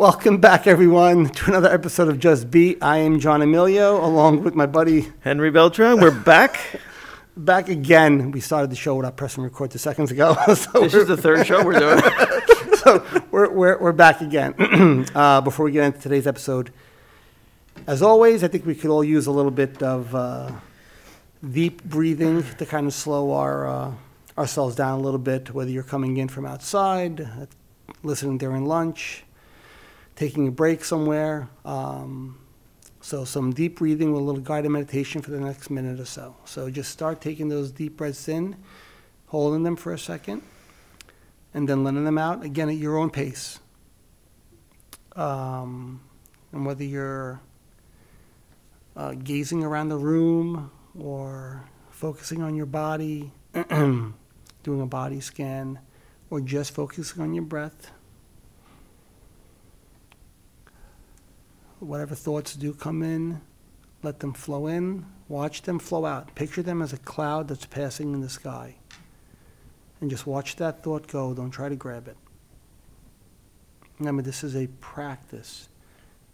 Welcome back, everyone, to another episode of Just Beat. I am John Emilio, along with my buddy Henry Beltran, we're back. back again. We started the show without pressing record two seconds ago, so, This is the third show we're doing. so we're, we're, we're back again. uh, before we get into today's episode, as always, I think we could all use a little bit of uh, deep breathing to kind of slow our uh, ourselves down a little bit. Whether you're coming in from outside, uh, listening during lunch, taking a break somewhere. Um, so some deep breathing with a little guided meditation for the next minute or so. So just start taking those deep breaths in, holding them for a second, and then letting them out again at your own pace. Um, and whether you're uh, gazing around the room or focusing on your body, doing a body scan, or just focusing on your breath. Whatever thoughts do come in, let them flow in, watch them flow out. Picture them as a cloud that's passing in the sky. And just watch that thought go. Don't try to grab it. Remember, this is a practice.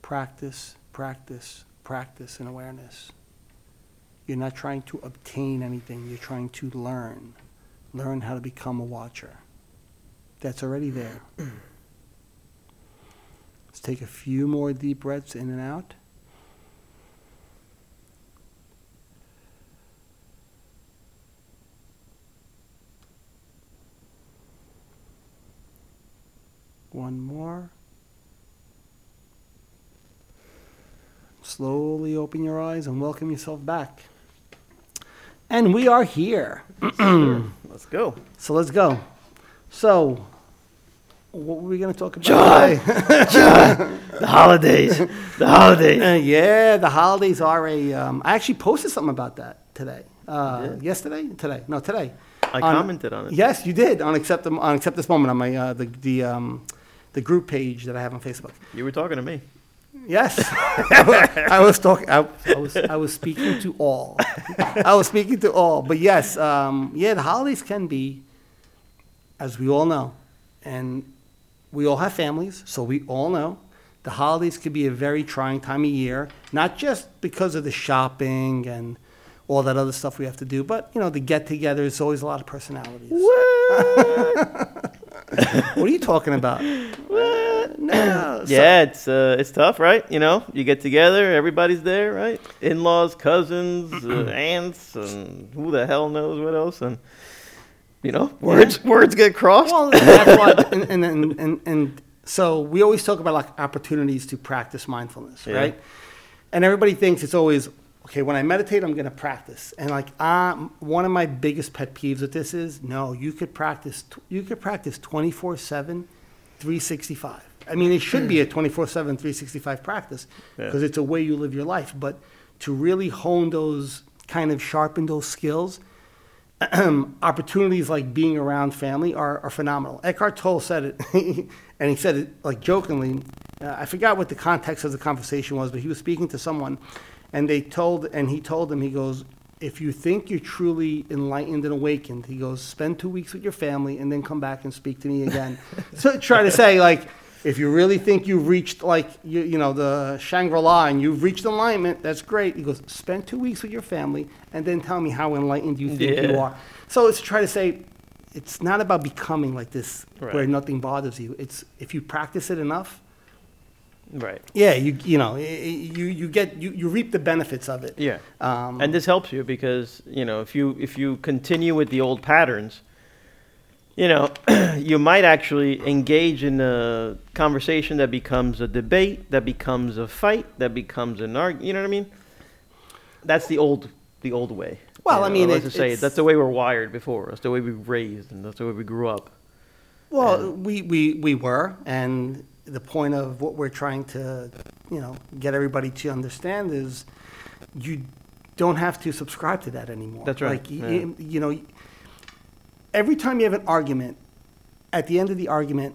Practice, practice, practice in awareness. You're not trying to obtain anything, you're trying to learn. Learn how to become a watcher. That's already there. Let's take a few more deep breaths in and out. One more. Slowly open your eyes and welcome yourself back. And we are here. Let's go. So let's go. So, what were we going to talk about? Joy, today? The holidays. The holidays. Uh, yeah, the holidays are a. Um, I actually posted something about that today. Uh, yesterday, today, no, today. I On- commented on it. Yes, you did on accept on accept this moment on my uh, the the um, the group page that I have on Facebook. You were talking to me. Yes, I was talking. I, I was I was speaking to all. I was speaking to all. But yes, um, yeah, the holidays can be, as we all know, and we all have families, so we all know the holidays could be a very trying time of year. Not just because of the shopping and all that other stuff we have to do, but you know, the get-together is always a lot of personalities. What what are you talking about? No, so- Yeah, it's uh, it's tough, right? You know, you get together, everybody's there, right? In-laws, cousins, uh, aunts, and who the hell knows what else, and you know, words words get crossed. Well, that's why, and, and, and, and, and so we always talk about like opportunities to practice mindfulness, Yeah. right? And everybody thinks it's always okay. When I meditate, I'm going to practice, and like um, one of my biggest pet peeves with this is no, you could practice, you could practice 24 seven, 365. I mean, it should be a 24 7, 365 practice Yeah. because it's a way you live your life. But to really hone those, kind of sharpen those skills, opportunities like being around family are, are phenomenal. Eckhart Tolle said it, and he said it like jokingly. Uh, I forgot what the context of the conversation was, but he was speaking to someone, and they told, and he told them, he goes, if you think you're truly enlightened and awakened, he goes, spend two weeks with your family and then come back and speak to me again. so try to say like, if you really think you've reached like you, you know the Shangri-La and you've reached enlightenment, that's great. He goes, spend two weeks with your family and then tell me how enlightened you think you are. So it's to try to say, it's not about becoming like this where nothing bothers you. It's if you practice it enough, right. yeah, you you know you you get you, you reap the benefits of it. Yeah. Um, and this helps you because you know if you if you continue with the old patterns you know you might actually engage in a conversation that becomes a debate that becomes a fight that becomes an argument you know what i mean that's the old the old way Well, you I mean, it- just say that's the way we're wired before that's the way we were raised and that's the way we grew up Well, we, we, we were, and the point of what we're trying to, you know, get everybody to understand is you don't have to subscribe to that anymore. That's right, Like, yeah. y- you know, every time you have an argument, at the end of the argument,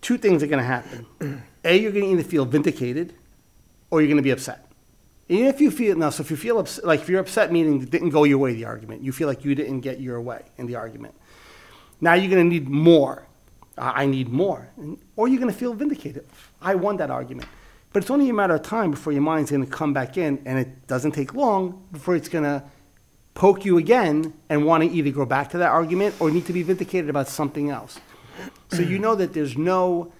two things are going to happen. A, you're going to either feel vindicated or you're going to be upset. Even if you feel, now, so if you feel upset, like if you're upset, meaning it didn't go your way, the argument, you feel like you didn't get your way in the argument. Now you're going to need more I need more. Or you're going to feel vindicated. I won that argument. But it's only a matter of time before your mind's going to come back in, and it doesn't take long before it's going to poke you again and want to either go back to that argument or need to be vindicated about something else. So you know that there's no,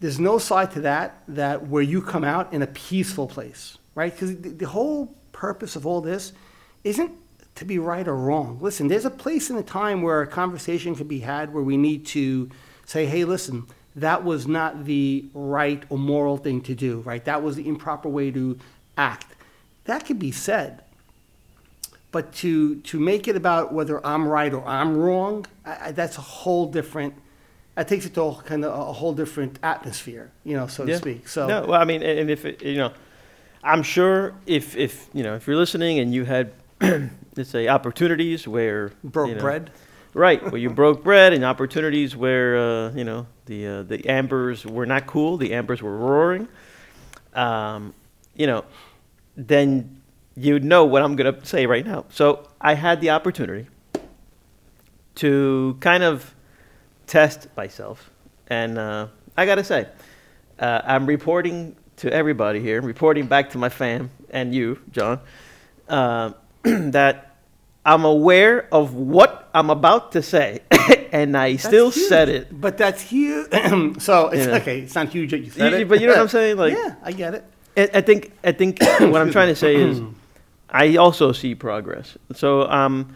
there's no side to that that where you come out in a peaceful place, right? Because the, the whole purpose of all this isn't to be right or wrong. Listen, there's a place and a time where a conversation can be had where we need to say, hey, listen, that was not the right or moral thing to do, right? That was the improper way to act. That could be said. But to, to make it about whether I'm right or I'm wrong, I, I, that's a whole different, that takes it to a, kind of a whole different atmosphere, you know, so to speak. So, No, well, I mean, and and if it, you know, I'm sure if if you know if you're listening and you had let's say opportunities where broke you know, bread. right, where you broke bread, and opportunities where uh, you know the uh, the ambers were not cool, the ambers were roaring. Um, you know, then you'd know what I'm gonna say right now. So I had the opportunity to kind of test myself, and uh, I gotta say, uh, I'm reporting to everybody here, reporting back to my fam and you, John, uh, that I'm aware of what I'm about to say, and I That's still huge. said it. But that's huge. so it's You know. okay. It's not huge that you said You- it. but you know what I'm saying? Like, yeah, I get it. I, I think I think what I'm trying to say is I also see progress. So um,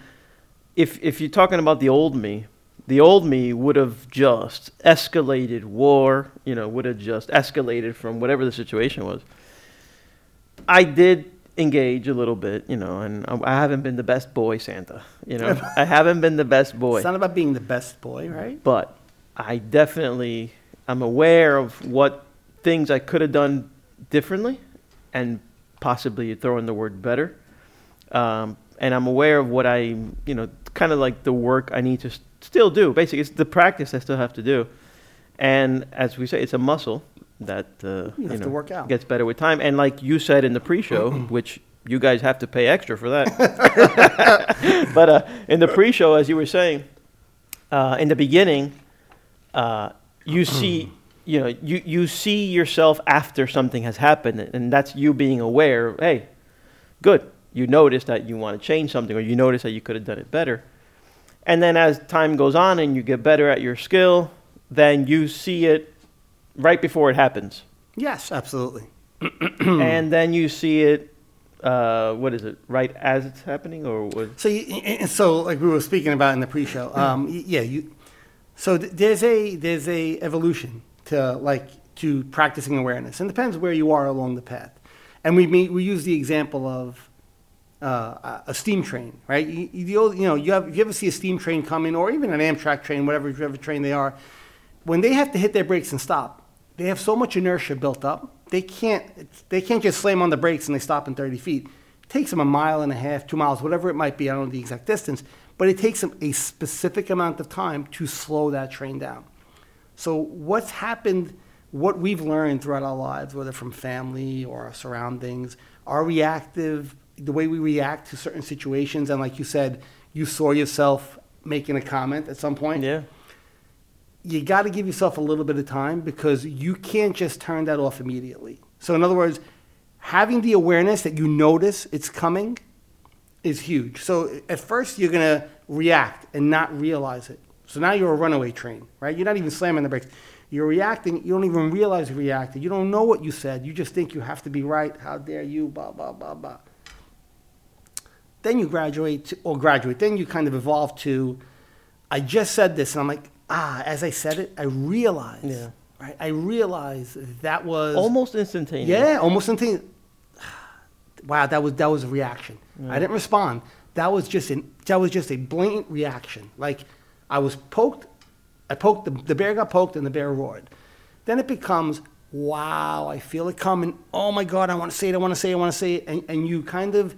if if you're talking about the old me, the old me would have just escalated war. You know, would have just escalated from whatever the situation was. I did engage a little bit, you know, and I, I haven't been the best boy, Santa. You know, I haven't been the best boy It's not about being the best boy, right? but I definitely am aware of what things I could have done differently, and possibly throw in the word better. Um, and I'm aware of what I, you know, kind of like the work I need to s- still do. Basically, it's the practice I still have to do. And as we say, it's a muscle that uh, You have to work out. gets better with time. And like you said in the pre-show, which you guys have to pay extra for that. but uh, in the pre-show, as you were saying, uh, in the beginning, uh, you see, you know, you, you see yourself after something has happened, and that's you being aware. Hey, good. You notice that you want to change something, or you notice that you could have done it better. And then as time goes on and you get better at your skill, then you see it right before it happens, Yes, absolutely. and then you see it. Uh, what is it? Right as it's happening, or what? So, you, so like we were speaking about in the pre-show, um, yeah, you. So th- there's a there's a evolution to like to practicing awareness, and it depends where you are along the path. And we meet, we use the example of uh, a steam train, right? You, you, you know, you, have, you ever see a steam train coming, or even an Amtrak train, whatever whatever train they are, when they have to hit their brakes and stop, they have so much inertia built up. They can't they can't just slam on the brakes and they stop in 30 feet. It takes them a mile and a half, two miles, whatever it might be. I don't know the exact distance, but it takes them a specific amount of time to slow that train down. So what's happened, what we've learned throughout our lives, whether from family or our surroundings, our reactive, the way we react to certain situations, and like you said, you saw yourself making a comment at some point Yeah. you got to give yourself a little bit of time because you can't just turn that off immediately. So, in other words, having the awareness that you notice it's coming is huge. So, at first, you're going to react and not realize it. So now you're a runaway train, right? You're not even slamming the brakes. You're reacting. You don't even realize you reacted. You don't know what you said. You just think you have to be right. How dare you? Blah, blah, blah, blah. Then you graduate, to, or graduate. Then you kind of evolve to, I just said this, and I'm like, ah, as I said it, I realized, Yeah. right? I realized that was Almost instantaneous. yeah, almost instantaneous. Wow, that was that was a reaction. I didn't respond. That was just an that was just a blatant reaction. Like I was poked, I poked the the bear got poked and the bear roared. Then it becomes wow, I feel it coming. Oh my god, I want to say it. I want to say it. I want to say it. And, and you kind of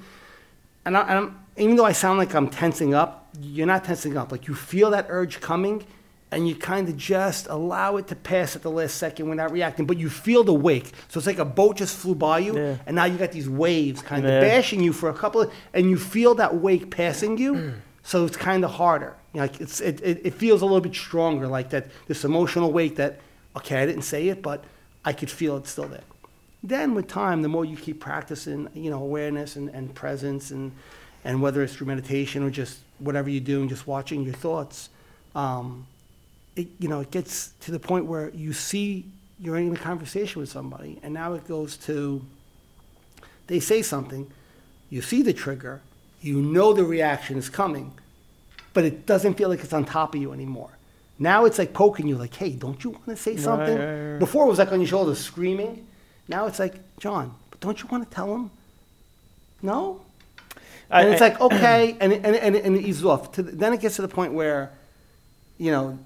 and, I, and I'm, even though I sound like I'm tensing up, you're not tensing up. Like you feel that urge coming, and you kind of just allow it to pass at the last second without reacting. But you feel the wake, so it's like a boat just flew by you, Yeah. and now you got these waves kind of Yeah. bashing you for a couple of, and you feel that wake passing you, So it's kind of harder. You know, like it's, it, it, it feels a little bit stronger, like that, this emotional weight that, okay, I didn't say it, but I could feel it still there. Then with time, the more you keep practicing, you know, awareness and, and presence and, and whether it's through meditation or just whatever you do and just watching your thoughts, um, it, you know, it gets to the point where you see you're in a conversation with somebody and now it goes to, they say something, you see the trigger, you know the reaction is coming, but it doesn't feel like it's on top of you anymore. Now it's like poking you, like, hey, don't you want to say something? right, right. Before it was like on your shoulder screaming. Now it's like, John, but don't you want to tell him? No? I- And it's like, okay, and, and, and, it- and it eases off. The, then it gets to the point where, you know,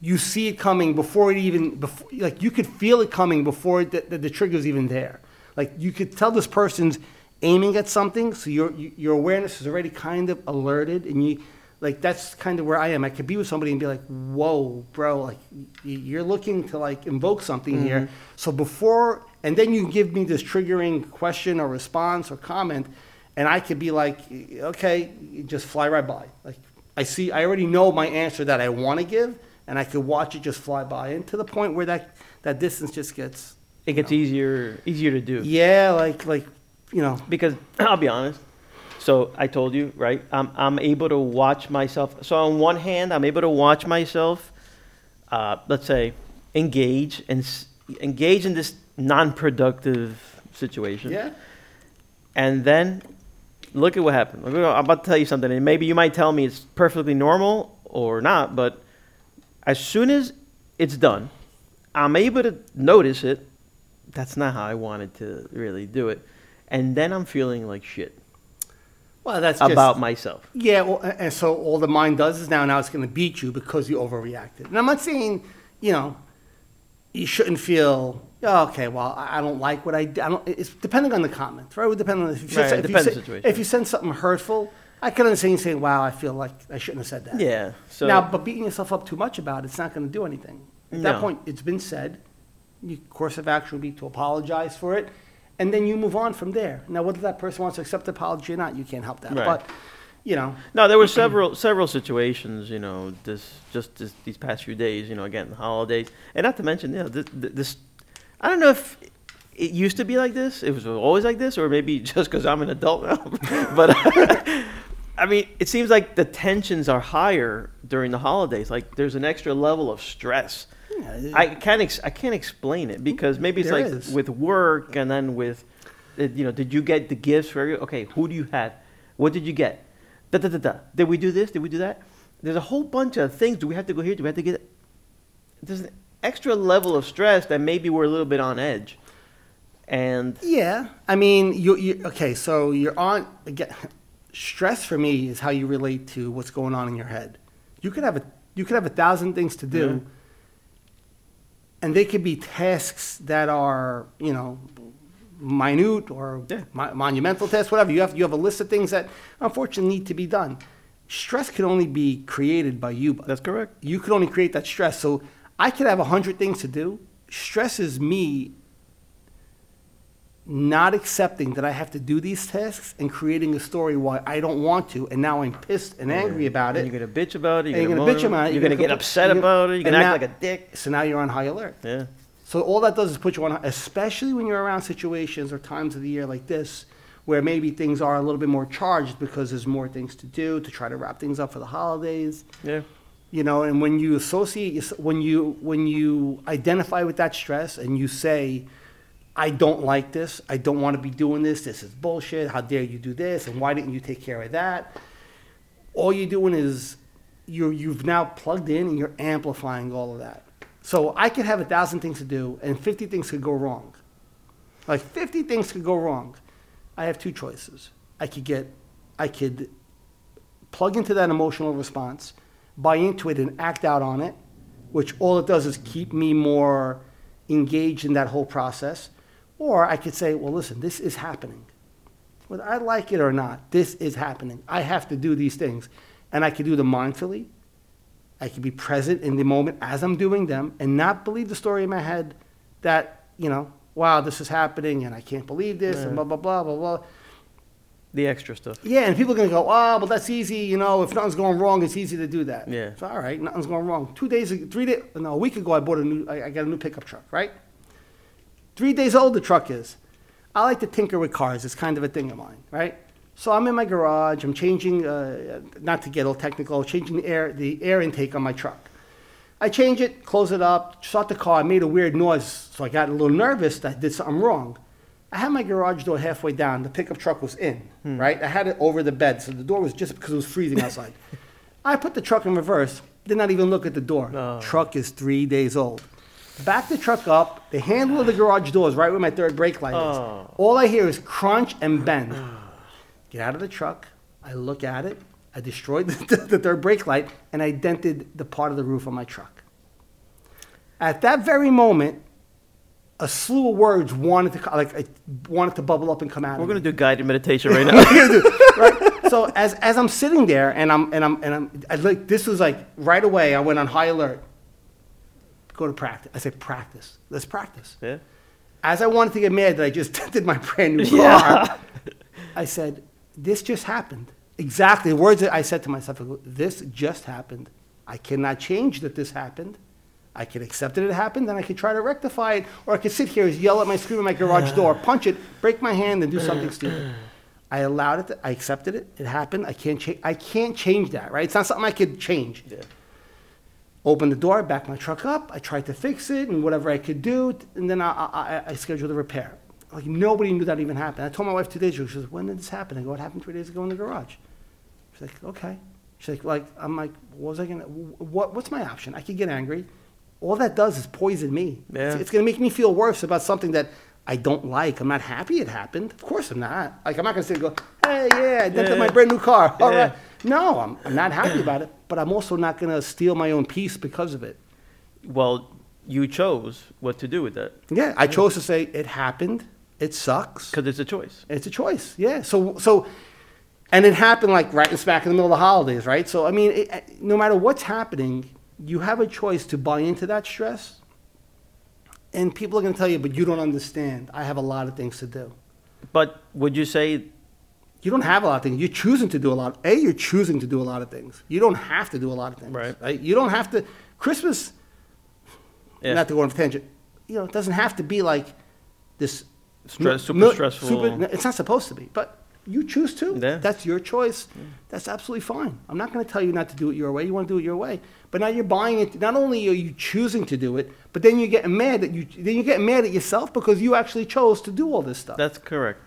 you see it coming before it even, before, like you could feel it coming before the, the, the trigger's even there. Like you could tell this person's aiming at something, so your, your awareness is already kind of alerted, and you, like that's kind of where I am. I could be with somebody and be like, whoa, bro, like y- you're looking to like invoke something here. Mm-hmm. So before, and then you give me this triggering question or response or comment, and I could be like, okay, just fly right by. Like I see, I already know my answer that I want to give, and I could watch it just fly by, and to the point where that that distance just gets, it gets easier easier to do. yeah, like like you know, because I'll be honest. So I told you, right? I'm I'm able to watch myself. So on one hand, I'm able to watch myself. Uh, let's say engage and s- engage in this non-productive situation, yeah, and then look at what happened. I'm about to tell you something, and maybe you might tell me it's perfectly normal or not. But as soon as it's done, I'm able to notice it. That's not how I wanted to really do it, and then I'm feeling like shit well, that's just, about myself. Yeah, well, a- and so all the mind does is now now it's going to beat you because you overreacted. And I'm not saying, you know, you shouldn't feel. Oh, okay, well, I I don't like what I did. I don't, it's depending on the comment, right? It would depend on if you, Right, say, it if, depends you on say- the situation. if you send something hurtful. I can understand you saying, "Wow, I feel like I shouldn't have said that." Yeah. So now, but beating yourself up too much about it, it's not going to do anything. At that No. point, it's been said. Your course of action would be to apologize for it, and then you move on from there. Now, whether that person wants to accept the apology or not, you can't help that. Right. But, you know, No, there were several several situations, you know, this just this, these past few days, you know, again, the holidays, and not to mention, you know, this, this I don't know if it used to be like this, it was always like this, or maybe just because I'm an adult now. but I mean, it seems like the tensions are higher during the holidays. Like there's an extra level of stress. Yeah, I can't ex- I can't explain it because maybe it's There like is. with work and then with, uh, you know, did you get the gifts for? every- Okay, who do you have? What did you get? Da, da, da, da. Did we do this? Did we do that? There's a whole bunch of things. Do we have to go here? Do we have to get? There's an extra level of stress that maybe we're a little bit on edge, and Yeah, I mean, you, you okay? So you're on again. Stress for me is how you relate to what's going on in your head. You could have a you could have a thousand things to do, Mhm. And they could be tasks that are you know minute or Yeah. mo- monumental tasks, whatever. You have you have a list of things that unfortunately need to be done. Stress can only be created by you. That's correct. you can only create that stress. So I could have a hundred things to do. Stress is me not accepting that I have to do these tasks and creating a story why I don't want to, and now I'm pissed and angry about And it. you're gonna bitch about it. You're, And gonna, bitch about it, You're you're gonna get upset about it. You're gonna act like a dick. So now you're on high alert. Yeah. So all that does is put you on, especially when you're around situations or times of the year like this, where maybe things are a little bit more charged because there's more things to do to try to wrap things up for the holidays. Yeah. you know and when you associate when you when you identify with that stress and you say i don't like this. I don't want to be doing this. This is bullshit. How dare you do this? And why didn't you take care of that? All you're doing is you're you've now plugged in and you're amplifying all of that. So i could have a thousand things to do and 50 things could go wrong. Like 50 things could go wrong. I have two choices. I could get i could plug into that emotional response, buy into it, and act out on it, which all it does is keep me more engaged in that whole process. Or I could say, well, listen, this is happening. Whether I like it or not, this is happening. I have to do these things. And I could do them mindfully. I could be present in the moment as I'm doing them and not believe the story in my head that, you know, wow, this is happening and I can't believe this and blah, blah, blah, blah, blah. The extra stuff. Yeah, and people are gonna go, oh, well, that's easy. You know, if nothing's going wrong, it's easy to do that. Yeah. So all right, nothing's going wrong. Two days, three days, no, a week ago, I bought a new, I, I got a new pickup truck, right? Three days old the truck is. I like to tinker with cars. It's kind of a thing of mine, right? So I'm in my garage. I'm changing, uh, not to get all technical, changing the air, the air intake on my truck. I change it, close it up, start the car. I made a weird noise, so I got a little nervous that I did something wrong. I had my garage door halfway down. The pickup truck was in, right? I had it over the bed, so the door was just because it was freezing outside. I put the truck in reverse, did not even look at the door. Oh. Truck is three days old. Back the truck up, the handle of the garage door is right where my third brake light is. Oh. All I hear is crunch and bend. Get out of the truck. I look at it. I destroyed the, the third brake light, and I dented the part of the roof on my truck. At that very moment, a slew of words wanted to like I wanted to bubble up and come out. We're gonna me. do guided meditation right now. right? So as as I'm sitting there and I'm and I'm and I'm I like this was like right away. I went on high alert. Go to practice. I said practice. Let's practice. yeah. As I wanted to get mad that I just dented my brand new car, Yeah. I said, "This just happened." Exactly the words that I said to myself. I go, This just happened. I cannot change that this happened. I can accept that it happened, and I can try to rectify it, or I could sit here, yell at my screen at my garage door, punch it, break my hand, and do something stupid. I allowed it. To, I accepted it. It happened. I can't change. I can't change that. Right? It's not something I could change. Yeah. Opened the door, backed my truck up. I tried to fix it and whatever I could do, and then I, I, I- scheduled a repair. Like nobody knew that even happened. I told my wife two days ago. She says, "When did this happen?" I go, "It happened three days ago in the garage." She's like, "Okay." She's like, "Like I'm like, what was I gonna? What what's my option? I could get angry. All that does is poison me. Yeah. It's, it's gonna make me feel worse about something that." I don't like. I'm not happy it happened. Of course I'm not. Like I'm not gonna sit and go, hey, yeah, I dented Yeah. my brand new car. All Yeah. right. No, I'm, I'm not happy about it. But I'm also not gonna steal my own peace because of it. Well, you chose what to do with that Yeah, I chose to say it happened. It sucks. because it's a choice. It's a choice. Yeah. So so, and it happened like right in smack in the middle of the holidays, right? So I mean, it, no matter what's happening, you have a choice to buy into that stress. And people are going to tell you, but you don't understand. I have a lot of things to do. But would you say You don't have a lot of things. You're choosing to do a lot. A, you're choosing to do a lot of things. You don't have to do a lot of things. Right. You don't have to. Christmas Yeah. not to go on a tangent, you know, it doesn't have to be like this Stress- super mil- stressful. super- it's not supposed to be, but you choose to. Yeah. That's your choice. That's absolutely fine. I'm not going to tell you not to do it your way. You want to do it your way, but now you're buying it. Not only are you choosing to do it, but then you're getting mad that you then you're getting mad at yourself because you actually chose to do all this stuff. that's correct?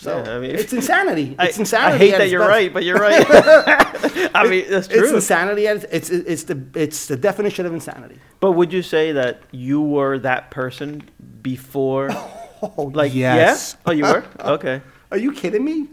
So yeah, I mean- it's insanity. I, It's insanity. I hate that you're best. right, but you're right. I mean, that's true. It's insanity. Its, it's it's the it's the definition of insanity. But would you say that you were that person before? Oh, Like, yes. yeah? Oh, you were? Okay. Are you kidding me?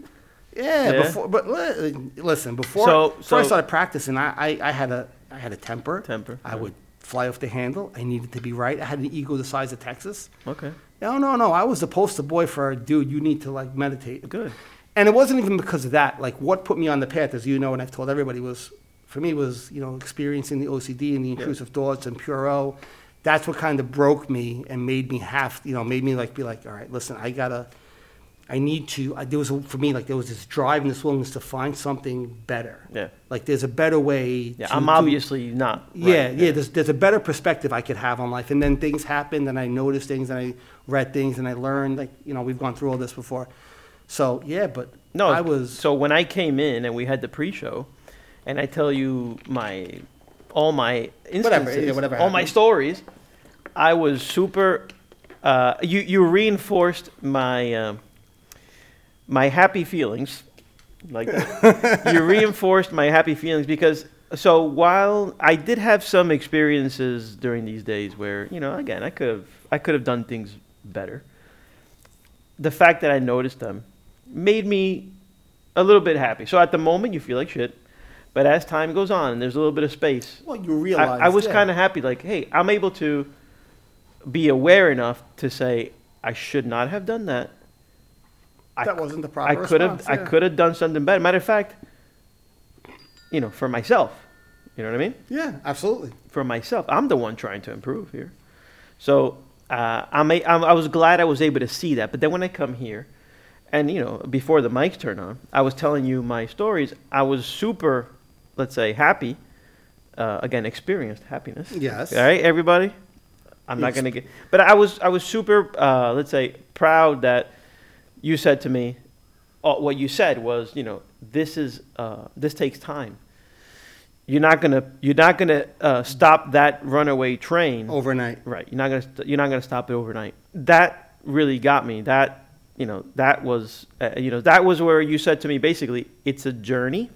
Yeah, Yeah. before, but listen, before, So- before I started practicing, I, I, I had a I had a temper. Temper, I would fly off the handle. I needed to be right. I had an ego the size of Texas. Okay. No, no, no. I was the poster boy for, a dude, you need to like meditate. Good. And it wasn't even because of that. Like what put me on the path, as you know, and I've told everybody, was for me was you know experiencing the OCD and the intrusive thoughts and Pure O. That's what kind of broke me and made me have you know made me like be like, all right, listen, I gotta, I need to. I, there was a, for me like there was this drive and this willingness to find something better. Yeah. Like there's a better way. Yeah, to I'm obviously not. yeah, right, yeah. There's there's a better perspective I could have on life, and then things happened, and I noticed things, and I read things, and I learned. Like you know, we've gone through all this before. So yeah, but No, I was So when I came in and we had the pre-show, and I tell you my all my instances, Whatever, yeah, whatever all my stories, I was super. Uh, you you reinforced my um my happy feelings, like you reinforced my happy feelings because so while I did have some experiences during these days where you know again I could have I could have done things better. The fact that I noticed them made me a little bit happy. So at the moment you feel like shit, but as time goes on and there's a little bit of space, well, you I, realize. I was yeah. kind of happy. Like, hey, I'm able to be aware enough to say I should not have done that. I that wasn't the I proper. could have response, I could have done something better. Matter of fact, you know, for myself. You know what I mean? Yeah, absolutely. For myself, I'm the one trying to improve here. So uh, I'm, a, I'm I was glad I was able to see that. But then when I come here, and you know, before the mics turned on, I was telling you my stories. I was super, let's say, happy. Uh, again, experienced happiness. Yes. All right, everybody. I'm not gonna get, but I was I was super, uh, let's say, proud that you said to me, uh, what you said was, you know, this is uh, this takes time. You're not gonna you're not gonna uh, stop that runaway train Overnight. Right. You're not gonna st- you're not gonna stop it overnight. That really got me. That you know that was uh, you know that was where you said to me basically it's a journey.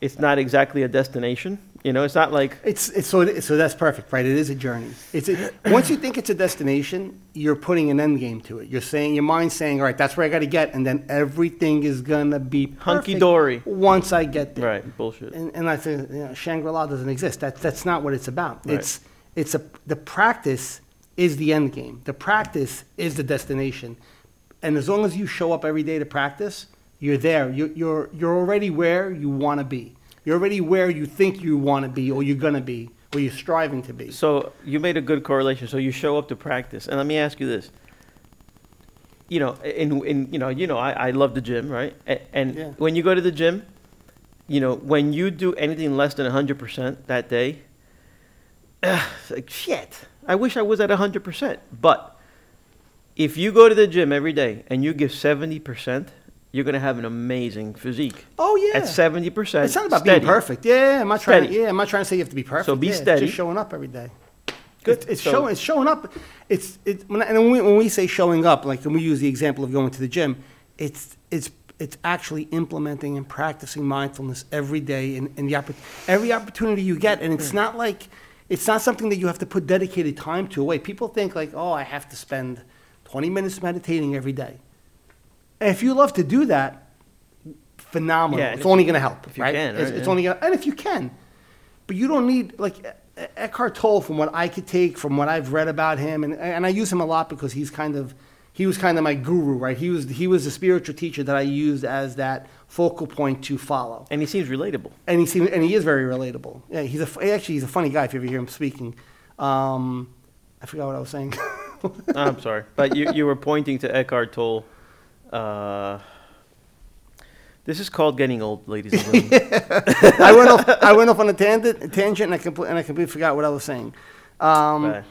It's not exactly a destination. You know, it's not like It's, it's so, it- so that's perfect, right? It is a journey. It's a, once you think it's a destination, you're putting an end game to it. You're saying your mind's saying, all right, that's where I got to get, and then everything is gonna be perfect Hunky-dory. once I get there. right bullshit. And, and I say, you know, Shangri La doesn't exist. That, that's not what it's about. Right. It's, it's a, the practice is the end game. The practice is the destination. And as long as you show up every day to practice, you're there. You're, you're, you're already where you want to be. You're already where you think you want to be or you're going to be or you're striving to be. So you made a good correlation. So you show up to practice. And let me ask you this. You know, in, in you know, you know, I, I love the gym, right? And, yeah. when you go to the gym, you know, when you do anything less than 100% that day, it's like shit. I wish I was at 100%. But if you go to the gym every day and you give 70%, you're going to have an amazing physique. Oh yeah, at seventy percent. It's not about steady. being perfect. Yeah, I'm not trying. To, yeah, I'm not trying to say you have to be perfect. So be yeah, steady. Just showing up every day. Good. It's, it's so, showing. It's showing up. It's it. When, and when we, when we say showing up, like when we use the example of going to the gym, it's it's it's actually implementing and practicing mindfulness every day and, and the oppor- every opportunity you get. And it's not like it's not something that you have to put dedicated time to away. People think like, oh, I have to spend 20 minutes meditating every day. And if you love to do that, phenomenal. Yeah, it's only going to help, if you right? can, It's, right, it's yeah. only to, and if you can, but you don't need like Eckhart Tolle. From what I could take, from what I've read about him, and and I use him a lot because he's kind of he was kind of my guru, right? He was he was the spiritual teacher that I used as that focal point to follow, And he seems relatable. and he seems and he is very relatable. Yeah, he's a actually he's a funny guy if you ever hear him speaking. Um, I forgot what I was saying. I'm sorry, but you, you were pointing to Eckhart Tolle. Uh, this is called getting old, ladies and gentlemen. I went off I went off on a tangent, tangent, and I compl- and I completely forgot what I was saying. Um, Right.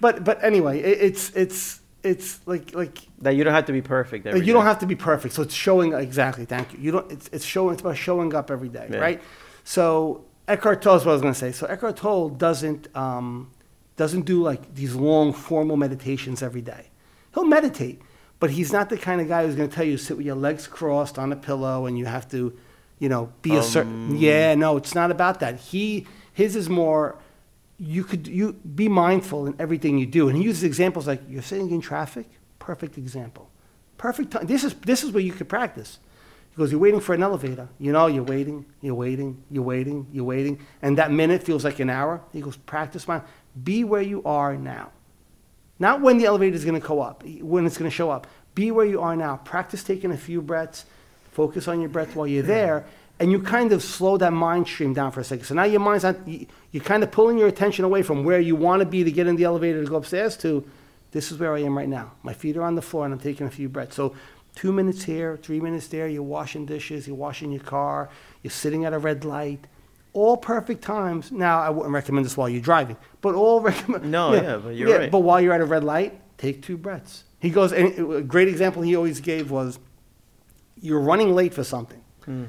But but anyway, it, it's it's it's like like that you don't have to be perfect. Every you don't day. have to be perfect. So it's showing exactly. Thank you. You don't. It's it's showing. It's about showing up every day, Yeah. right? So Eckhart Tolle is what I was going to say. So Eckhart Tolle doesn't um, doesn't do like these long formal meditations every day. He'll meditate, but he's not the kind of guy who's going to tell you to sit with your legs crossed on a pillow and you have to, you know, be a certain. Um. Yeah, no, it's not about that. He his is more. You could you be mindful in everything you do, and he uses examples like you're sitting in traffic. Perfect example. Perfect time. This is this is where you could practice. He goes, you're waiting for an elevator. You know, you're waiting, you're waiting, you're waiting, you're waiting, and that minute feels like an hour. He goes, practice mind. Be where you are now. Not when the elevator is going to go up, when it's going to show up. Be where you are now. Practice taking a few breaths. Focus on your breath while you're there, and you kind of slow that mind stream down for a second. So now your mind's not. you- You're kind of pulling your attention away from where you want to be to get in the elevator to go upstairs to. This is where I am right now. My feet are on the floor, and I'm taking a few breaths. So two minutes here, three minutes there. You're washing dishes. You're washing your car. You're sitting at a red light. All perfect times. Now I wouldn't recommend this while you're driving, but all recommend. No, yeah, but you're right. But while you're at a red light, take two breaths. He goes, and a great example he always gave was you're running late for something. Hmm.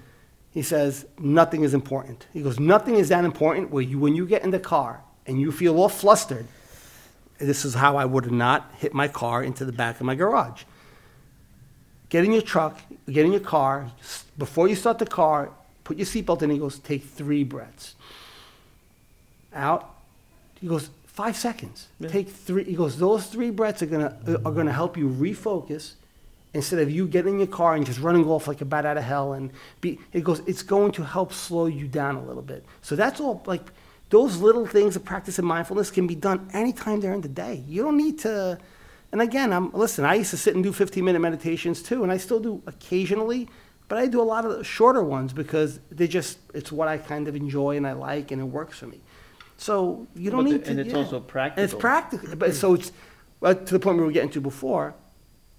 He says, nothing is important. He goes, nothing is that important where you, when you get in the car and you feel all flustered, this is how I would have not hit my car into the back of my garage. Get in your truck, get in your car, before you start the car, put your seatbelt in. He goes, take three breaths. Out. He goes, five seconds. Yeah. Take three. He goes, those three breaths are gonna uh, are gonna help you refocus instead of you getting in your car and just running off like a bat out of hell. And be, it goes, it's going to help slow you down a little bit. So that's all. Like those little things of practicing mindfulness can be done anytime during the day. You don't need to. And again, I'm listen. I used to sit and do 15 minute meditations too, and I still do occasionally. But I do a lot of the shorter ones because they just it's what I kind of enjoy and I like and it works for me. So you don't But the- need to. and it's yeah. also practical. And it's practical. practical, but so it's well, to the point we were getting to before.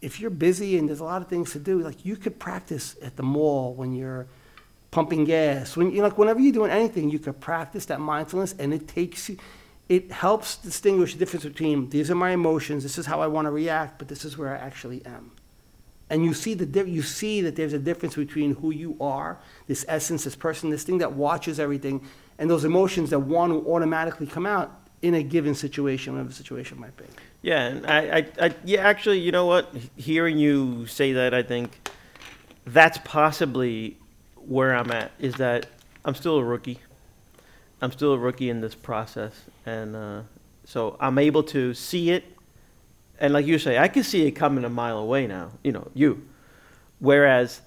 if you're busy and there's a lot of things to do, like you could practice at the mall when you're pumping gas. When you like whenever you're doing anything, you could practice that mindfulness, and it takes you. It helps distinguish the difference between these are my emotions, this is how I want to react, but this is where I actually am. And you see the you see that there's a difference between who you are, this essence, this person, this thing that watches everything, and those emotions that want to automatically come out in a given situation, whatever situation might be. Yeah, and I, I, I, yeah, actually, you know what? Hearing you say that, I think that's possibly where I'm at. Is that I'm still a rookie. I'm still a rookie in this process, and uh, so I'm able to see it. And like you say, I can see it coming a mile away now. You know, you. Whereas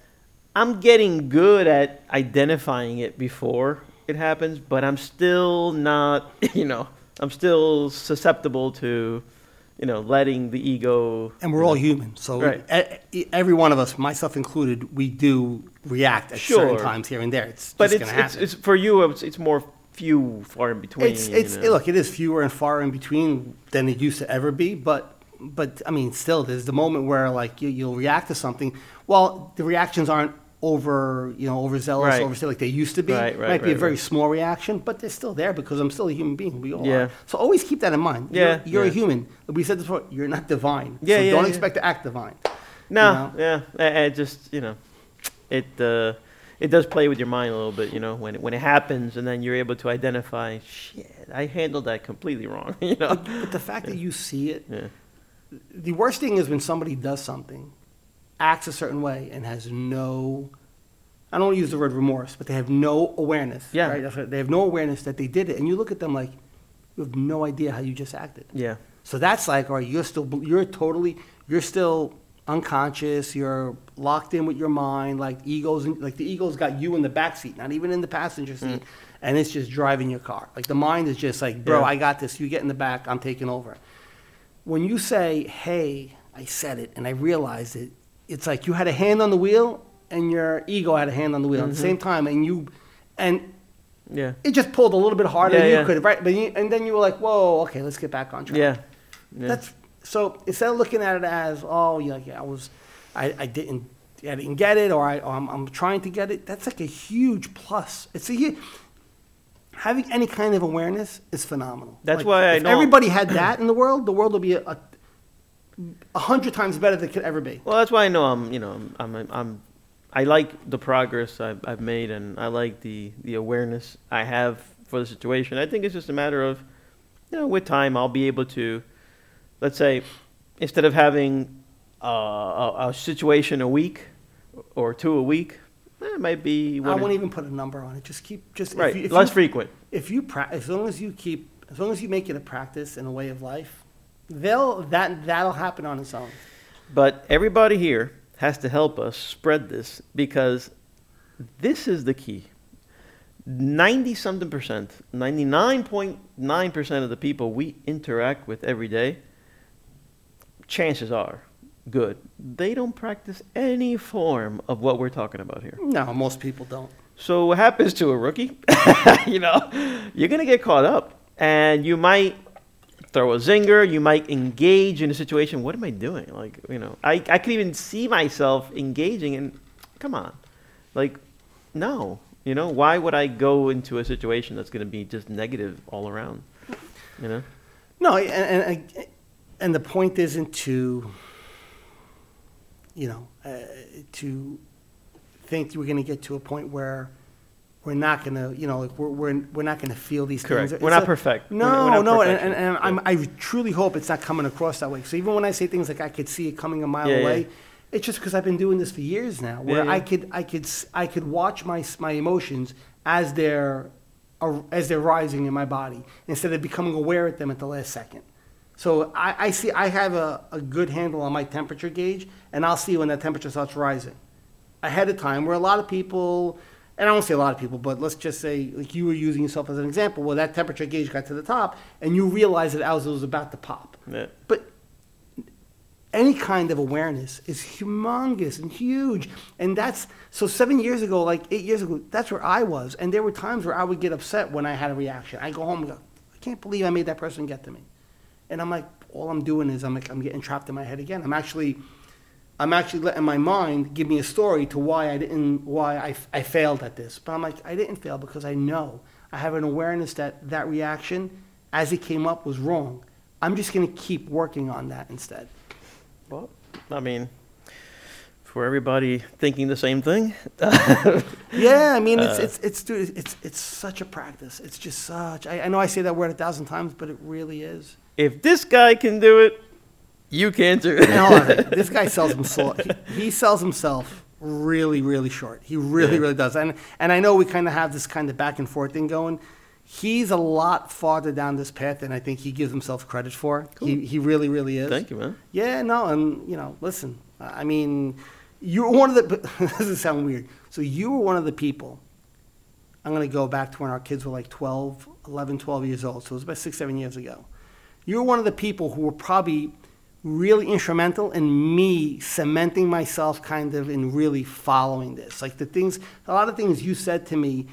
I'm getting good at identifying it before it happens, but I'm still not. You know, I'm still susceptible to, you know, letting the ego. And we're all human, so Right. every one of us, myself included, we do react at certain times here and there. It's But just it's, going to it's, happen. it's for you. It's, it's more few, far in between. It's, it's, you know. look, it is fewer and far in between than it used to ever be, but, but, I mean, still, there's the moment where, like, you, you'll react to something. Well, the reactions aren't over, you know, overzealous, Right. overzealous like they used to be. Right, right, Might be a very small reaction, but they're still there because I'm still a human being. We all Yeah. are. So always keep that in mind. Yeah, You're, you're a human. We said this before, you're not divine. Yeah, so yeah, don't yeah. expect to act divine. No, you yeah, I, I just you know, it uh, it does play with your mind a little bit. You know, when it, when it happens, and then you're able to identify, shit, I handled that completely wrong. You know, But the fact that you see it, yeah, the worst thing is when somebody does something, acts a certain way, and has no, I don't want to use the word remorse, but they have no awareness. Yeah. Right? They have no awareness that they did it. And you look at them like, you have no idea how you just acted. yeah, So that's like, all right, you're still, you're totally, you're still unconscious, you're locked in with your mind, like egos, like the ego's got you in the back seat, not even in the passenger mm. seat, and it's just driving your car. Like the mind is just like, bro, Yeah. I got this, you get in the back, I'm taking over. When you say, hey, I said it and I realized it, it's like you had a hand on the wheel and your ego had a hand on the wheel at the Mhm. same time, and you, and yeah, it just pulled a little bit harder Yeah, than you yeah. could right? But you, and then you were like, whoa, okay, let's get back on track. yeah, yeah. That's so instead of looking at it as oh yeah, yeah I was I, I didn't I didn't get it or I I'm trying to get it. That's like a huge plus. It's a hu- having any kind of awareness is phenomenal. That's Like, why I if know- everybody had that in the world, the world would be a, a, a hundred times better than it could ever be. Well, that's why I know I'm, you know, I'm, I'm, I'm I like the progress I've, I've made, and I like the, the awareness I have for the situation. I think it's just a matter of, you know, with time, I'll be able to, let's say, instead of having uh, a, a situation a week or two a week, Eh, it might be I won't even put a number on it. Just keep just right, If you, if less you, frequent. if you pra- as long as you keep as long as you make it a practice and a way of life, they'll that that'll happen on its own. But everybody here has to help us spread this because this is the key. 90 something percent, 99.9 percent of the people we interact with every day, chances are good. They don't practice any form of what we're talking about here. No, most people don't. So what happens to a rookie? you know, you're gonna get caught up, and you might throw a zinger. You might engage in a situation. What am I doing? Like, you know, I I could even see myself engaging, and come on, like, no, you know, why would I go into a situation that's gonna be just negative all around? You know, No, and, and, and the point isn't to, you know, uh, to think we're going to get to a point where we're not going to, you know, like we're, we're, we're not going to feel these correct. things. We're It's not a- perfect. We're No, not- we're not no, and, and, and I'm, I truly hope it's not coming across that way. So even when I say things like I could see it coming a mile Yeah, yeah. away, it's just because I've been doing this for years now, where Yeah, I could, I could, I could watch my my emotions as they're as they're rising in my body instead of becoming aware of them at the last second. So I, I see I have a, a good handle on my temperature gauge, and I'll see when that temperature starts rising ahead of time. Where a lot of people, and I won't say a lot of people, but let's just say like you were using yourself as an example, where that temperature gauge got to the top, and you realized that as it was about to pop. Yeah. But any kind of awareness is humongous and huge. And that's so seven years ago, like eight years ago, that's where I was. And there were times where I would get upset when I had a reaction. I go home and go, I can't believe I made that person get to me. And I'm like, all I'm doing is I'm like, I'm getting trapped in my head again. I'm actually I'm actually letting my mind give me a story to why I didn't, why I, I failed at this. But I'm like, I didn't fail because I know. I have an awareness that that reaction, as it came up, was wrong. I'm just going to keep working on that instead. Well, I mean, for everybody thinking the same thing, Yeah, I mean, Uh, it's, it's, it's, dude, it's, it's such a practice. It's just such, I, I know I say that word a thousand times, but it really is. If this guy can do it, you can too. And hold on, this guy sells himself. He, he sells himself really, really short. He really, Yeah. really does. And and I know we kind of have this kind of back and forth thing going. He's a lot farther down this path than I think he gives himself credit for. He he really, really is. Thank you, man. Yeah, no, and you know, listen. I mean, you were one of the. this does sound weird. So you were one of the people. I'm going to go back to when our kids were like 12, 11, 12 years old. So it was about six, seven years ago. You were one of the people who were probably really instrumental in me cementing myself kind of in really following this. Like the things, a lot of things you said to me,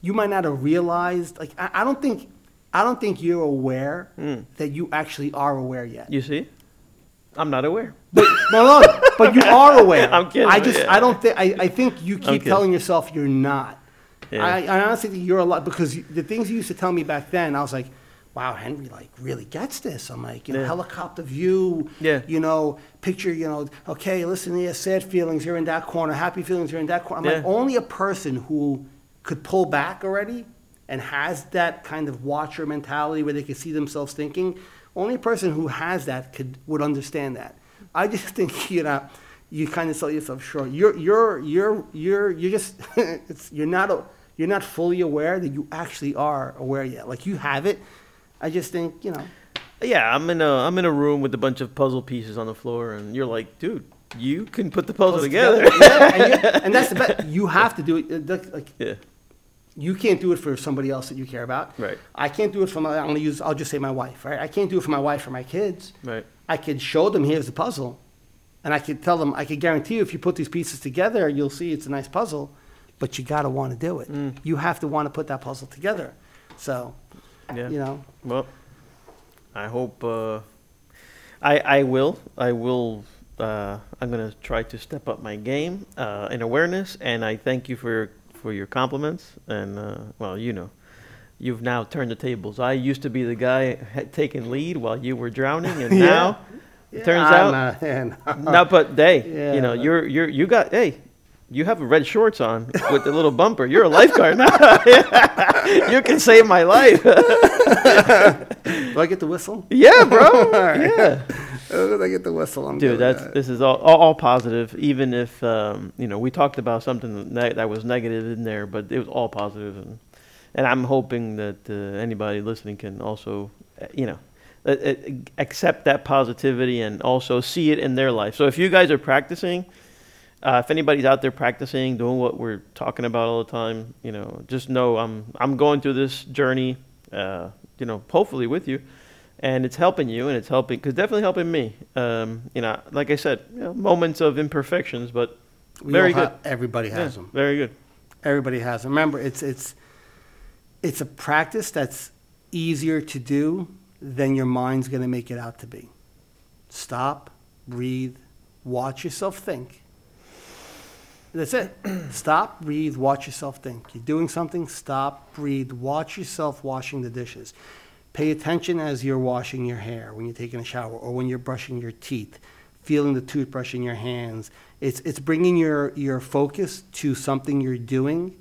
you might not have realized. Like I, I don't think, I don't think you're aware Mm. that you actually are aware yet. You see? I'm not aware. But, no, no, but you are aware. I'm kidding, I just, yeah. I don't think, I, I think you keep telling yourself you're not. Yeah. I, I honestly think you're a lot, because the things you used to tell me back then, I was like, wow, Henry like really gets this. I'm like, you know, Yeah. helicopter view, Yeah. you know, picture, you know, okay, listen to here, sad feelings, you're in that corner, happy feelings, you're in that corner. I'm like, only a person who could pull back already and has that kind of watcher mentality where they can see themselves thinking, only a person who has that could would understand that. I just think you know you kind of sell yourself short. You're you're you're you're you're just it's you're not a, you're not fully aware that you actually are aware yet. Like you have it. I just think you know. Yeah, I'm in a I'm in a room with a bunch of puzzle pieces on the floor, and you're like, dude, you can put the puzzle together. yeah, and, you and that's the best. You have to do it. Like, yeah, you can't do it for somebody else that you care about. Right. I can't do it for my. I'm gonna use. I'll just say my wife. Right. I can't do it for my wife or my kids. right. I could show them here's the puzzle, and I could tell them I could guarantee you if you put these pieces together, you'll see it's a nice puzzle, but you got to want to do it. Mm. You have to want to put that puzzle together. So, Yeah. you know, Well, I hope uh, I I will I will uh, I'm gonna try to step up my game uh, in awareness, and I thank you for for your compliments. And uh, well, you know, you've now turned the tables. I used to be the guy had taken lead while you were drowning, and Yeah. now it turns I'm out not- yeah, no. not. But hey, you know, you're you're you got hey. You have red shorts on with the little bumper. You're a lifeguard now. you can save my life. Do I get the whistle? Yeah, bro. right. Yeah, Oh, I get the whistle. I'm dude. That's that. this is all, all all positive. Even if um, you know we talked about something that, that was negative in there, but it was all positive, and and I'm hoping that uh, anybody listening can also, uh, you know, accept that positivity and also see it in their life. So if you guys are practicing. Uh, if anybody's out there practicing, doing what we're talking about all the time, you know, just know I'm I'm going through this journey, uh, you know, hopefully with you, and it's helping you, and it's helping, cause definitely helping me. Um, you know, like I said, you know, moments of imperfections, but We very good. ha- everybody Yeah, has them. very good. Everybody has them. Remember, it's it's it's a practice that's easier to do than your mind's going to make it out to be. Stop, breathe, watch yourself think. That's it. stop, breathe, watch yourself think. You're doing something, stop, breathe, watch yourself washing the dishes. Pay attention as you're washing your hair, when you're taking a shower, or when you're brushing your teeth, feeling the toothbrush in your hands. It's, it's bringing your, your focus to something you're doing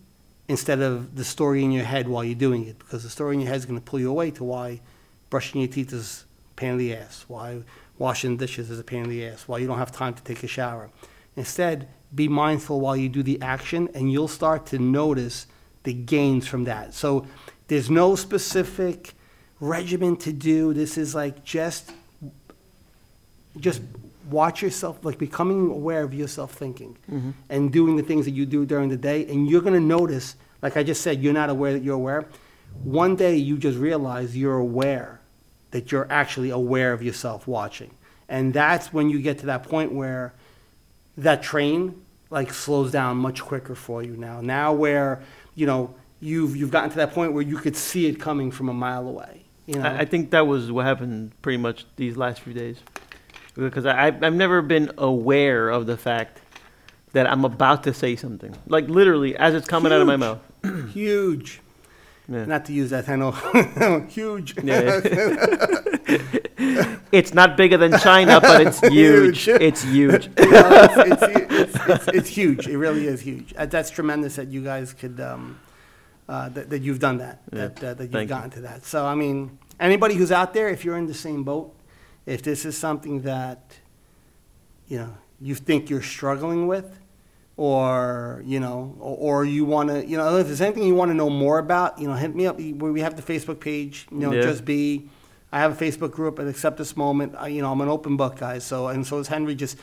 instead of the story in your head while you're doing it, because the story in your head is going to pull you away to why brushing your teeth is pain in the ass, why washing dishes is a pain in the ass, why you don't have time to take a shower. Instead, be mindful while you do the action, and you'll start to notice the gains from that. So there's no specific regimen to do. This is like just just watch yourself, like becoming aware of yourself thinking mm-hmm. and doing the things that you do during the day. And you're going to notice, like I just said, you're not aware that you're aware. One day you just realize you're aware that you're actually aware of yourself watching. And that's when you get to that point where that train like slows down much quicker for you now. Now where, you know, you've you've gotten to that point where you could see it coming from a mile away. You know? I, I think that was what happened pretty much these last few days. Because I, I've I've never been aware of the fact that I'm about to say something. Like literally, as it's coming out of my mouth. Huge. Yeah. Not to use that, I know. Huge. It's not bigger than China, but it's huge. Huge. It's huge. No, it's, it's, it's, it's, it's huge. It really is huge. Uh, That's tremendous that you guys could, um, uh, that, that you've done that, Yeah. that, uh, that you've Thank you. gotten to that. So, I mean, anybody who's out there, if you're in the same boat, if this is something that, you know, you think you're struggling with, or, you know, or, or you want to, you know, if there's anything you want to know more about, you know, hit me up. We have the Facebook page, you know, Yeah. just be. I have a Facebook group at Accept This Moment. I, you know, I'm an open book, guys. So, and so is Henry. Just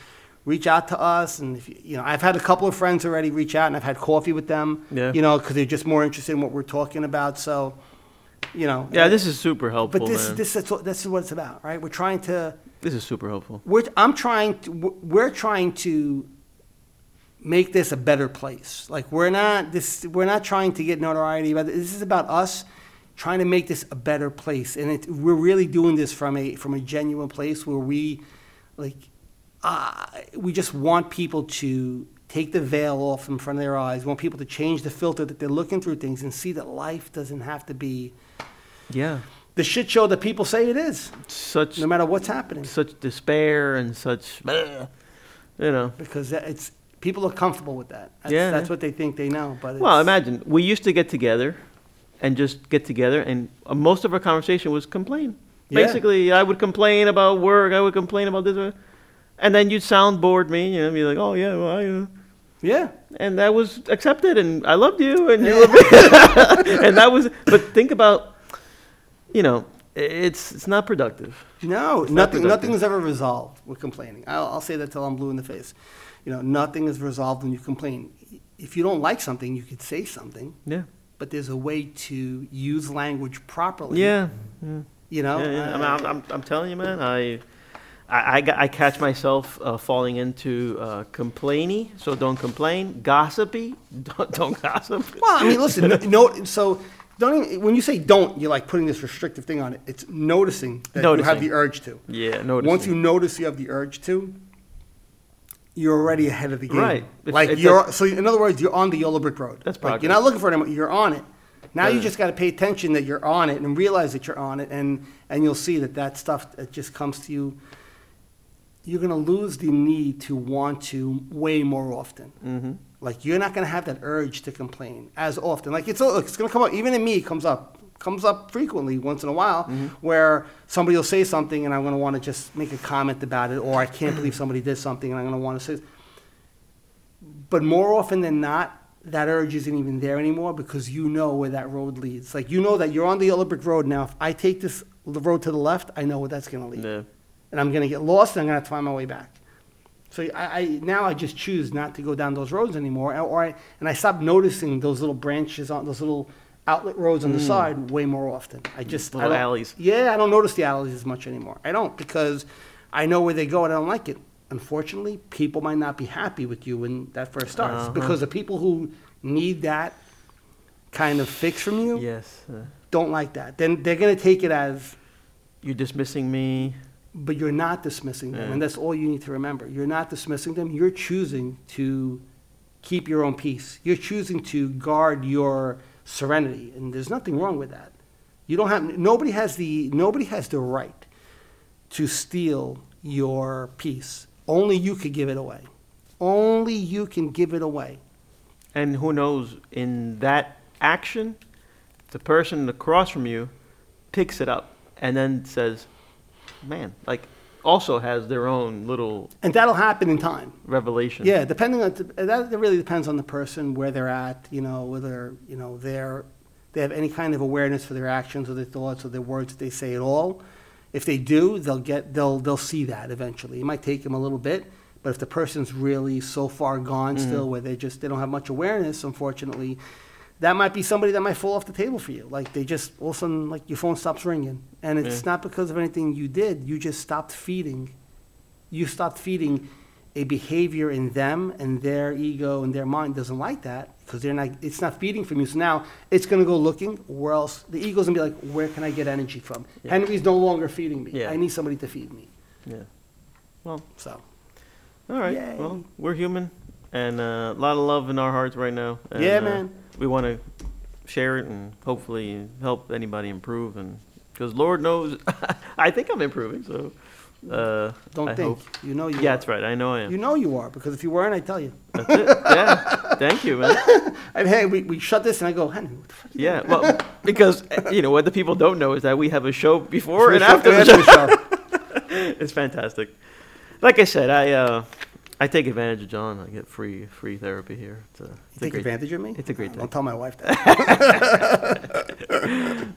reach out to us. And, if you, you know, I've had a couple of friends already reach out and I've had coffee with them, Yeah. you know, because they're just more interested in what we're talking about. So, you know. Yeah, this is super helpful, But this, man. this, is what, this is what it's about, right? We're trying to, this is super helpful. we're, I'm trying to, we're trying to make this a better place. Like we're not this, we're not trying to get notoriety. But this is about us trying to make this a better place, and it, we're really doing this from a from a genuine place where we, like, uh, we just want people to take the veil off in front of their eyes. We want people to change the filter that they're looking through things and see that life doesn't have to be Yeah, the shit show that people say it is, such no matter what's happening. such despair and such, you know. because it's people are comfortable with that. That's, Yeah. that's what they think they know. But Well, imagine we used to get together and just get together, and uh, most of our conversation was complain. Yeah. Basically, I would complain about work. I would complain about this, uh, and then you'd soundboard me, you know, be like, "Oh yeah, well, I," uh," yeah, and that was accepted, and I loved you, and you loved me, and that was. But think about, you know, it's it's not productive. no, It's not nothing, productive. nothing is ever resolved with complaining. I'll, I'll say that till I'm blue in the face. You know, nothing is resolved when you complain. If you don't like something, you could say something, Yeah. but there's a way to use language properly. Yeah. yeah. you know. Yeah, yeah. I mean, Uh, I'm, I'm, I'm telling you, man. I, I, I, I catch myself uh, falling into uh, complainy, so don't complain. Gossipy, don't, don't gossip. well, I mean, listen, no, no. So. Don't even, when you say don't, you're like putting this restrictive thing on it. It's noticing that you have the urge to. Yeah, no. Once you notice you have the urge to, you're already ahead of the game. Right. It's- Like it's you're so in other words, you're on the yellow brick road. That's like, You're not looking for it anymore. You're on it. Now you just got to pay attention that you're on it and realize that you're on it, and and you'll see that that stuff that just comes to you. You're gonna lose the need to want to way more often. hmm Like you're not gonna have that urge to complain as often. Like it's it's gonna come up. Even in me, it comes up comes up frequently once in a while, where somebody will say something and I'm gonna want to just make a comment about it, or I can't believe somebody did something and I'm gonna want to say. But more often than not, that urge isn't even there anymore because you know where that road leads. Like you know that you're on the yellow brick road now. If I take this road to the left, I know where that's gonna lead Yeah. and I'm going to get lost and I'm going to have to find my way back. So I, I now I just choose not to go down those roads anymore, or I and I stop noticing those little branches on those little outlet roads on the side way more often. I just I Little don't- alleys. Yeah, I don't notice the alleys as much anymore. I don't because I know where they go and I don't like it. Unfortunately, people might not be happy with you when that first starts Uh-huh. because the people who need that kind of fix from you Yes. Uh, don't like that. Then they're going to take it as you're dismissing me. but you're not dismissing them, and that's all you need to remember. You're not dismissing them. You're choosing to keep your own peace. You're choosing to guard your serenity, and there's nothing wrong with that. You don't have nobody has the nobody has the right to steal your peace. Only you could give it away. Only you can give it away. And who knows, in that action, the person across from you picks it up and then says, man, like, also has their own little And that'll happen in time. revelation. Yeah, depending on that, really depends on the person where they're at. You know, whether you know they're they have any kind of awareness for their actions or their thoughts or their words that they say at all. If they do, they'll get they'll they'll see that eventually. It might take them a little bit, but if the person's really so far gone mm-hmm. still where they just they don't have much awareness, unfortunately, that might be somebody that might fall off the table for you. Like they just all of a sudden like your phone stops ringing, and it's Yeah. not because of anything you did. You just stopped feeding you stopped feeding a behavior in them and their ego and their mind doesn't like that because they're not it's not feeding from you so now it's going to go looking where else the ego's going to be like where can i get energy from Yeah. henry's no longer feeding me Yeah. i need somebody to feed me Yeah. Well, So, all right. Yay. Well, we're human, and uh, a lot of love in our hearts right now. And, yeah, uh, man. We want to share it and hopefully help anybody improve and because lord knows i think i'm improving so uh Don't I think. hope- You know you yeah are. that's right. I know i am. You know you are, because if you weren't, I'd tell you. that's it. Yeah. Thank you man. And hey, we, we shut this and I go, honey, what the fuck yeah well because uh, you know what the people don't know is that we have a show before and after the show the show. it's fantastic. Like i said i uh i take advantage of john i get free free therapy here it's a, it's You take great advantage of me? it's a great Don't thing. tell my wife that.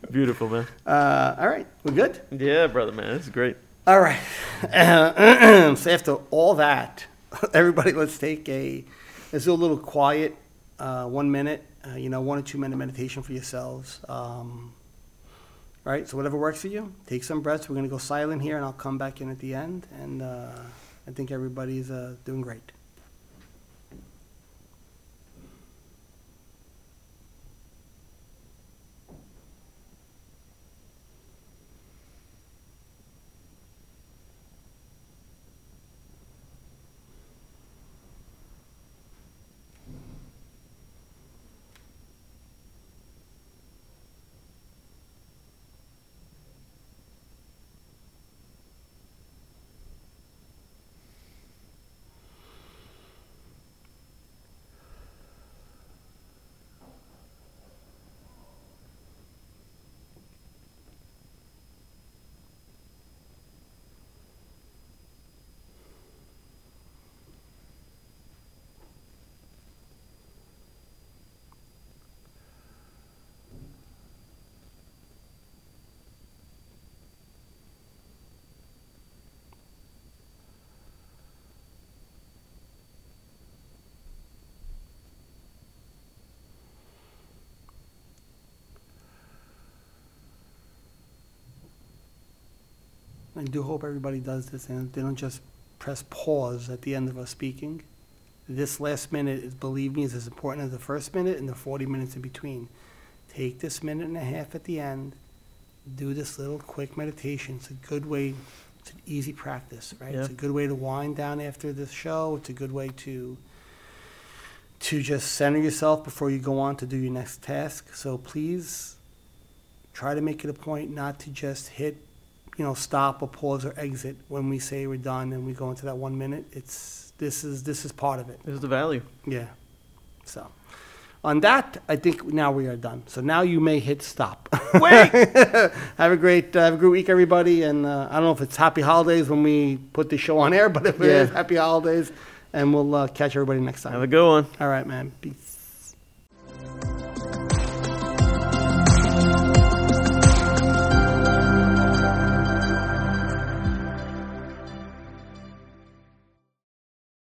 beautiful man Uh, all right, we're good? yeah brother man is great All right. so after all that, everybody, let's take a let's do a little quiet, uh, one minute, uh, you know, one or two minute meditation for yourselves. Um, all right. So whatever works for you, take some breaths. We're gonna go silent here, and I'll come back in at the end. And uh, I think everybody's uh, doing great. I do hope everybody does this and they don't just press pause at the end of us speaking. This last minute is, believe me, is as important as the first minute and the 40 minutes in between. Take this minute and a half at the end, do this little quick meditation. It's a good way, it's an easy practice, right? It's a good way to wind down after this show. It's a good way to to just center yourself before you go on to do your next task. So please try to make it a point not to just hit you know, stop or pause or exit when we say we're done and we go into that one minute. It's this is this is part of it. this is the value Yeah. So on that, I think now we are done. So now you may hit stop. wait have a great uh, have a great week, everybody. And uh, I don't know if it's happy holidays when we put the show on air, but if it Yeah. is, happy holidays. And we'll uh, catch everybody next time. have a good one All right, man. Peace.